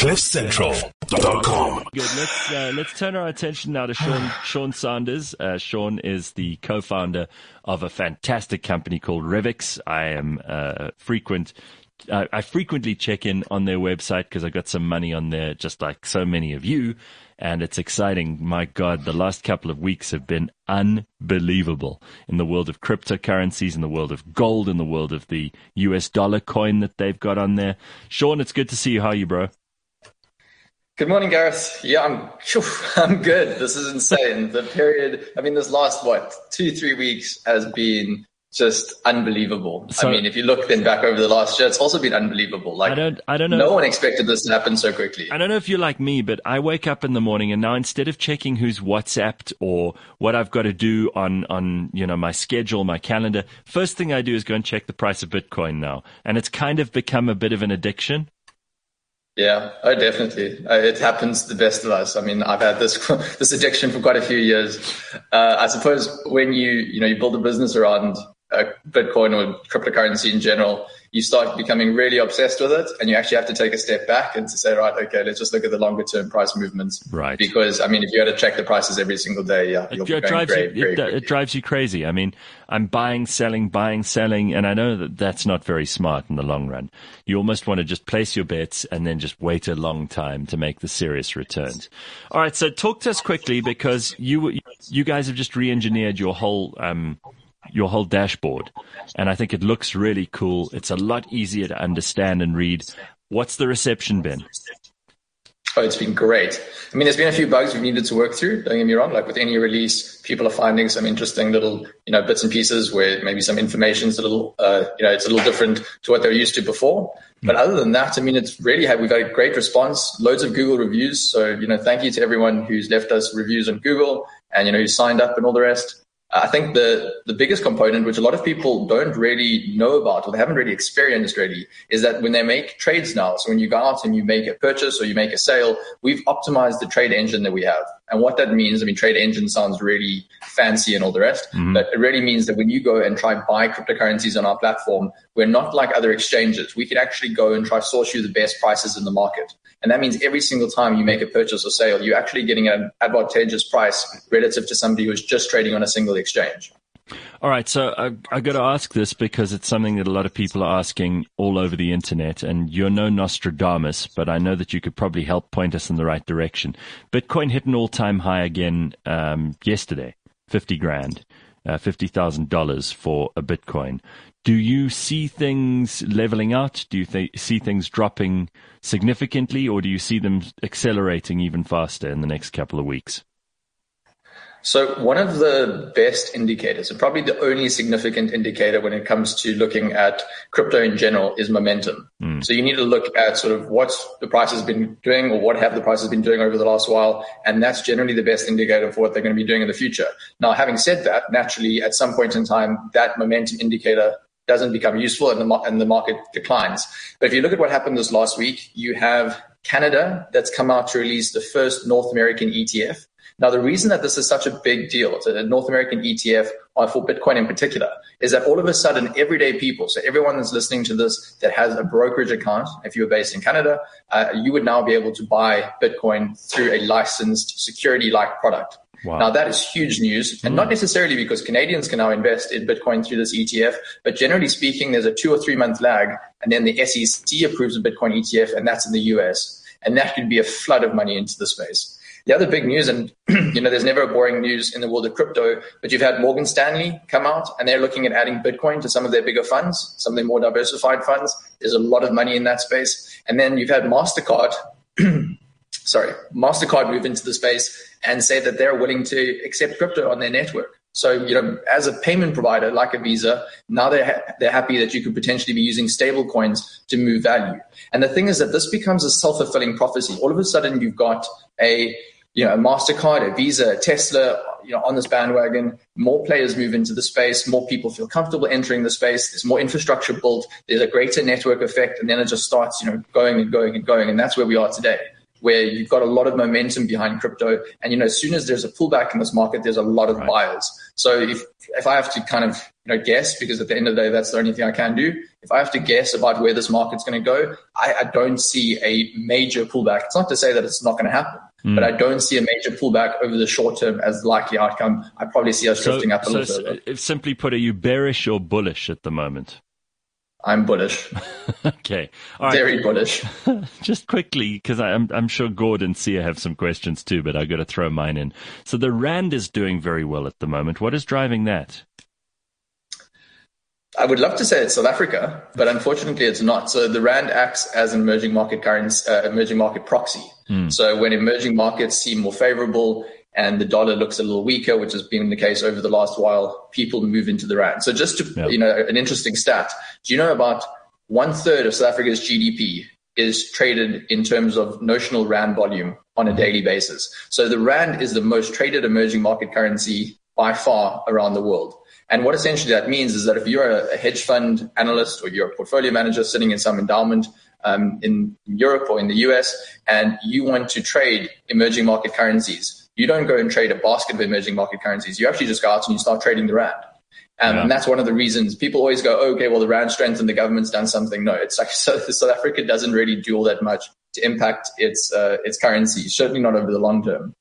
CliffCentral.com. Good. Let's uh, let's turn our attention now to Sean Sean Sanders. Uh, Sean is the co-founder of a fantastic company called Revix. I am uh, frequent. I frequently check in on their website because I got some money on there, just like so many of you, and it's exciting. My God, the last couple of weeks have been unbelievable in the world of cryptocurrencies, in the world of gold, in the world of the US dollar coin that they've got on there. Sean, it's good to see you. How are you, bro? Good morning, Gareth. Yeah, I'm I'm good. This is insane. the period, I mean, this last what two, three weeks has been just unbelievable. So, I mean, if you look then back over the last year, it's also been unbelievable. Like I don't, I don't know. No one expected this to happen so quickly. I don't know if you're like me, but I wake up in the morning and now instead of checking who's WhatsApped or what I've got to do on, on, you know, my schedule, my calendar, first thing I do is go and check the price of Bitcoin now. And it's kind of become a bit of an addiction. Yeah, oh, definitely. Uh, it happens to the best of us. I mean, I've had this this addiction for quite a few years. Uh, I suppose when you you know you build a business around uh, Bitcoin or cryptocurrency in general, you start becoming really obsessed with it, and you actually have to take a step back and to say, right, okay, let's just look at the longer term price movements. Right. Because I mean, if you had to check the prices every single day, yeah, it, it drives great, you, it, it, drives you crazy. I mean, I'm buying, selling, buying, selling, and I know that that's not very smart in the long run. You almost want to just place your bets and then just wait a long time to make the serious returns. All right, so talk to us quickly because you you guys have just re-engineered your whole um, your whole dashboard. And I think it looks really cool. It's a lot easier to understand and read. What's the reception been? Oh, it's been great. I mean, there's been a few bugs we've needed to work through. Don't get me wrong. Like with any release, people are finding some interesting little, you know, bits and pieces where maybe some information's a little, uh, you know, it's a little different to what they're used to before. But other than that, I mean, it's really had, we've had a great response, loads of Google reviews. So, you know, thank you to everyone who's left us reviews on Google and, you know, who signed up and all the rest. I think the, the biggest component, which a lot of people don't really know about or they haven't really experienced really, is that when they make trades now, so when you go out and you make a purchase or you make a sale, we've optimized the trade engine that we have. And what that means, I mean, trade engine sounds really fancy and all the rest, mm-hmm. but it really means that when you go and try buy cryptocurrencies on our platform, we're not like other exchanges. We can actually go and try to source you the best prices in the market. And that means every single time you make a purchase or sale, you're actually getting an advantageous price relative to somebody who's just trading on a single exchange. All right, so I, I got to ask this because it's something that a lot of people are asking all over the internet, and you're no Nostradamus, but I know that you could probably help point us in the right direction. Bitcoin hit an all-time high again um, yesterday, fifty grand, uh, fifty thousand dollars for a Bitcoin. Do you see things leveling out? Do you th- see things dropping significantly, or do you see them accelerating even faster in the next couple of weeks? So one of the best indicators, and probably the only significant indicator when it comes to looking at crypto in general is momentum. Mm. So you need to look at sort of what the price has been doing or what have the prices been doing over the last while. And that's generally the best indicator for what they're going to be doing in the future. Now, having said that, naturally at some point in time, that momentum indicator doesn't become useful and the, and the market declines. But if you look at what happened this last week, you have Canada that's come out to release the first North American ETF. Now, the reason that this is such a big deal, it's a North American ETF for Bitcoin in particular, is that all of a sudden, everyday people, so everyone that's listening to this that has a brokerage account, if you were based in Canada, uh, you would now be able to buy Bitcoin through a licensed security like product. Wow. Now that is huge news and not hmm. necessarily because Canadians can now invest in Bitcoin through this ETF, but generally speaking, there's a two or three month lag and then the SEC approves a Bitcoin ETF and that's in the US. And that could be a flood of money into the space. The other big news, and you know, there's never a boring news in the world of crypto, but you've had Morgan Stanley come out and they're looking at adding Bitcoin to some of their bigger funds, some of their more diversified funds. There's a lot of money in that space. And then you've had MasterCard, sorry, MasterCard move into the space and say that they're willing to accept crypto on their network. So, you know, as a payment provider like a Visa, now they're, ha- they're happy that you could potentially be using stable coins to move value. And the thing is that this becomes a self-fulfilling prophecy. All of a sudden you've got a, you know, a MasterCard, a Visa, a Tesla, you know, on this bandwagon. More players move into the space. More people feel comfortable entering the space. There's more infrastructure built. There's a greater network effect. And then it just starts, you know, going and going and going. And that's where we are today. Where you've got a lot of momentum behind crypto. And, you know, as soon as there's a pullback in this market, there's a lot of right. buyers. So if, if I have to kind of, you know, guess, because at the end of the day, that's the only thing I can do. If I have to guess about where this market's going to go, I, I don't see a major pullback. It's not to say that it's not going to happen. Mm. But I don't see a major pullback over the short term as likely outcome. I probably see us drifting up a so little bit. Simply put, are you bearish or bullish at the moment? I'm bullish. okay. Very bullish. Just quickly, because I'm, I'm sure Gord and Sia have some questions too, but I've got to throw mine in. So the Rand is doing very well at the moment. What is driving that? I would love to say it's South Africa, but unfortunately it's not. So the Rand acts as an emerging market currency, uh, emerging market proxy. Mm. So when emerging markets seem more favorable, and the dollar looks a little weaker, which has been the case over the last while, people move into the rand. So just to, you know, an interesting stat. Do you know about one third of South Africa's GDP is traded in terms of notional rand volume on a daily basis. So the rand is the most traded emerging market currency by far around the world. And what essentially that means is that if you're a hedge fund analyst or you're a portfolio manager sitting in some endowment um, in Europe or in the US, and you want to trade emerging market currencies, you don't go and trade a basket of emerging market currencies. You actually just go out and you start trading the rand. Um, yeah. And that's one of the reasons people always go, oh, okay, well, the rand strength and the government's done something. No, it's like so, South Africa doesn't really do all that much to impact its uh, its currency, certainly not over the long term.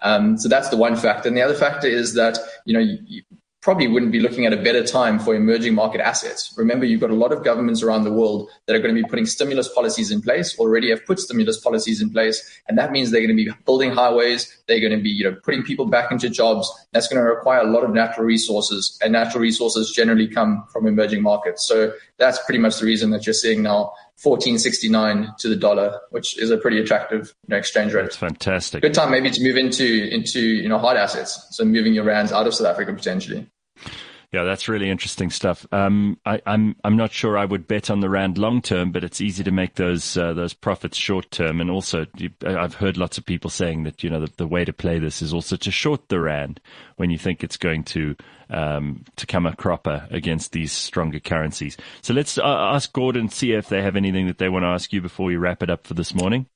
Um, so that's the one factor. And the other factor is that you know you, probably wouldn't be looking at a better time for emerging market assets. Remember, you've got a lot of governments around the world that are going to be putting stimulus policies in place, already have put stimulus policies in place, and that means they're going to be building highways, they're going to be, you know, putting people back into jobs. That's going to require a lot of natural resources, and natural resources generally come from emerging markets. So that's pretty much the reason that you're seeing now 1469 to the dollar, which is a pretty attractive you know, exchange rate. That's fantastic. Good time maybe to move into into you know hard assets. So moving your rands out of South Africa potentially. Yeah, that's really interesting stuff. Um, I, am I'm, I'm not sure I would bet on the rand long term, but it's easy to make those uh, those profits short term. And also, you, I've heard lots of people saying that you know the, the, way to play this is also to short the rand when you think it's going to um, to come a cropper against these stronger currencies. So let's uh, ask Gordon see if they have anything that they want to ask you before we wrap it up for this morning.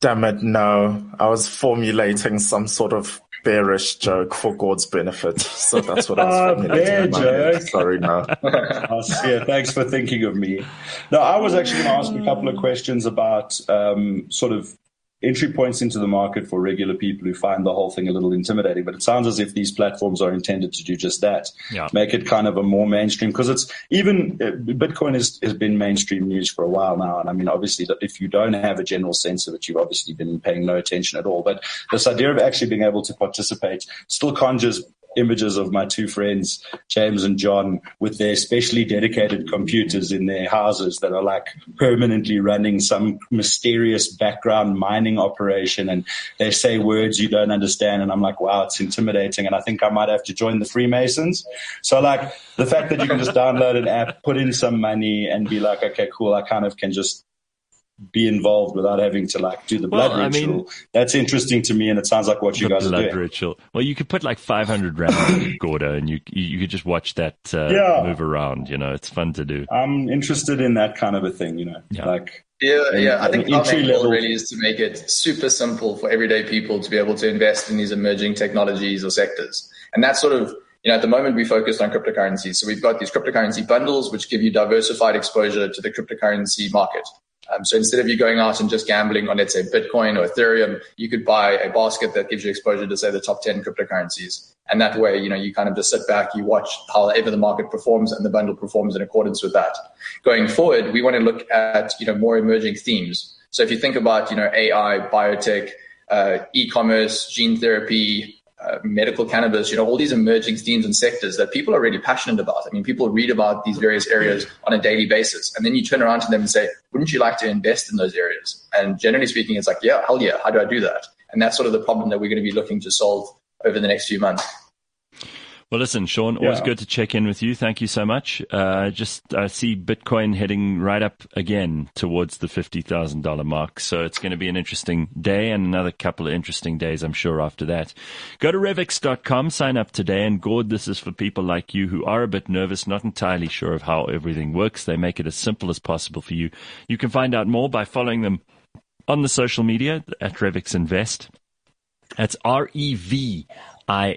Damn it, no. I was formulating some sort of bearish joke for God's benefit. So that's what I was uh, formulating. Bear joke. Sorry, no. oh, yeah, thanks for thinking of me. No, I was actually going to ask a couple of questions about um, sort of entry points into the market for regular people who find the whole thing a little intimidating. But it sounds as if these platforms are intended to do just that. Yeah. Make it kind of a more mainstream because it's even uh, Bitcoin has, has been mainstream news for a while now. And I mean, obviously, if you don't have a general sense of it, you've obviously been paying no attention at all. But this idea of actually being able to participate still conjures images of my two friends, James and John, with their specially dedicated computers in their houses that are like permanently running some mysterious background mining operation. And they say words you don't understand. And I'm like, wow, it's intimidating. And I think I might have to join the Freemasons. So like the fact that you can just download an app, put in some money and be like, okay, cool. I kind of can just be involved without having to like do the blood well, ritual. I mean, That's interesting to me, and it sounds like what you guys are doing. ritual. Well, you could put like 500 rounds Gordo, and you you could just watch that uh, yeah. move around. You know, it's fun to do. I'm interested in that kind of a thing. You know, yeah. like. Yeah, yeah. I think our main goal really is to make it super simple for everyday people to be able to invest in these emerging technologies or sectors. And that's sort of you know, at the moment we focused on cryptocurrencies. So we've got these cryptocurrency bundles, which give you diversified exposure to the cryptocurrency market. Um, so instead of you going out and just gambling on, let's say, Bitcoin or Ethereum, you could buy a basket that gives you exposure to, say, the top 10 cryptocurrencies. And that way, you know, you kind of just sit back, you watch however the market performs and the bundle performs in accordance with that. Going forward, we want to look at, you know, more emerging themes. So if you think about, you know, AI, biotech, uh, e-commerce, gene therapy, uh, medical cannabis, you know, all these emerging themes and sectors that people are really passionate about. I mean, people read about these various areas on a daily basis. And then you turn around to them and say, wouldn't you like to invest in those areas? And generally speaking, it's like, yeah, hell yeah. How do I do that? And that's sort of the problem that we're going to be looking to solve over the next few months. Well, listen, Sean, always yeah. good to check in with you. Thank you so much. Uh, just I see Bitcoin heading right up again towards the fifty thousand dollar mark, so it's going to be an interesting day and another couple of interesting days, I'm sure. After that, go to revix.com, sign up today, and Gord, this is for people like you who are a bit nervous, not entirely sure of how everything works. They make it as simple as possible for you. You can find out more by following them on the social media at Revix Invest. That's R E V I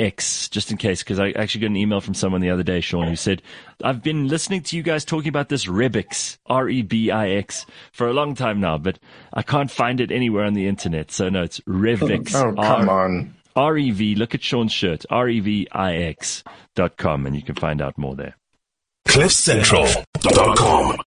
X, just in case, because I actually got an email from someone the other day, Sean, who said, I've been listening to you guys talking about this Rebix, R E B I X, for a long time now, but I can't find it anywhere on the internet. So no, it's Revix. Oh, come R- on. R E V, look at Sean's shirt, R E V I X dot com, and you can find out more there. CliffCentral.com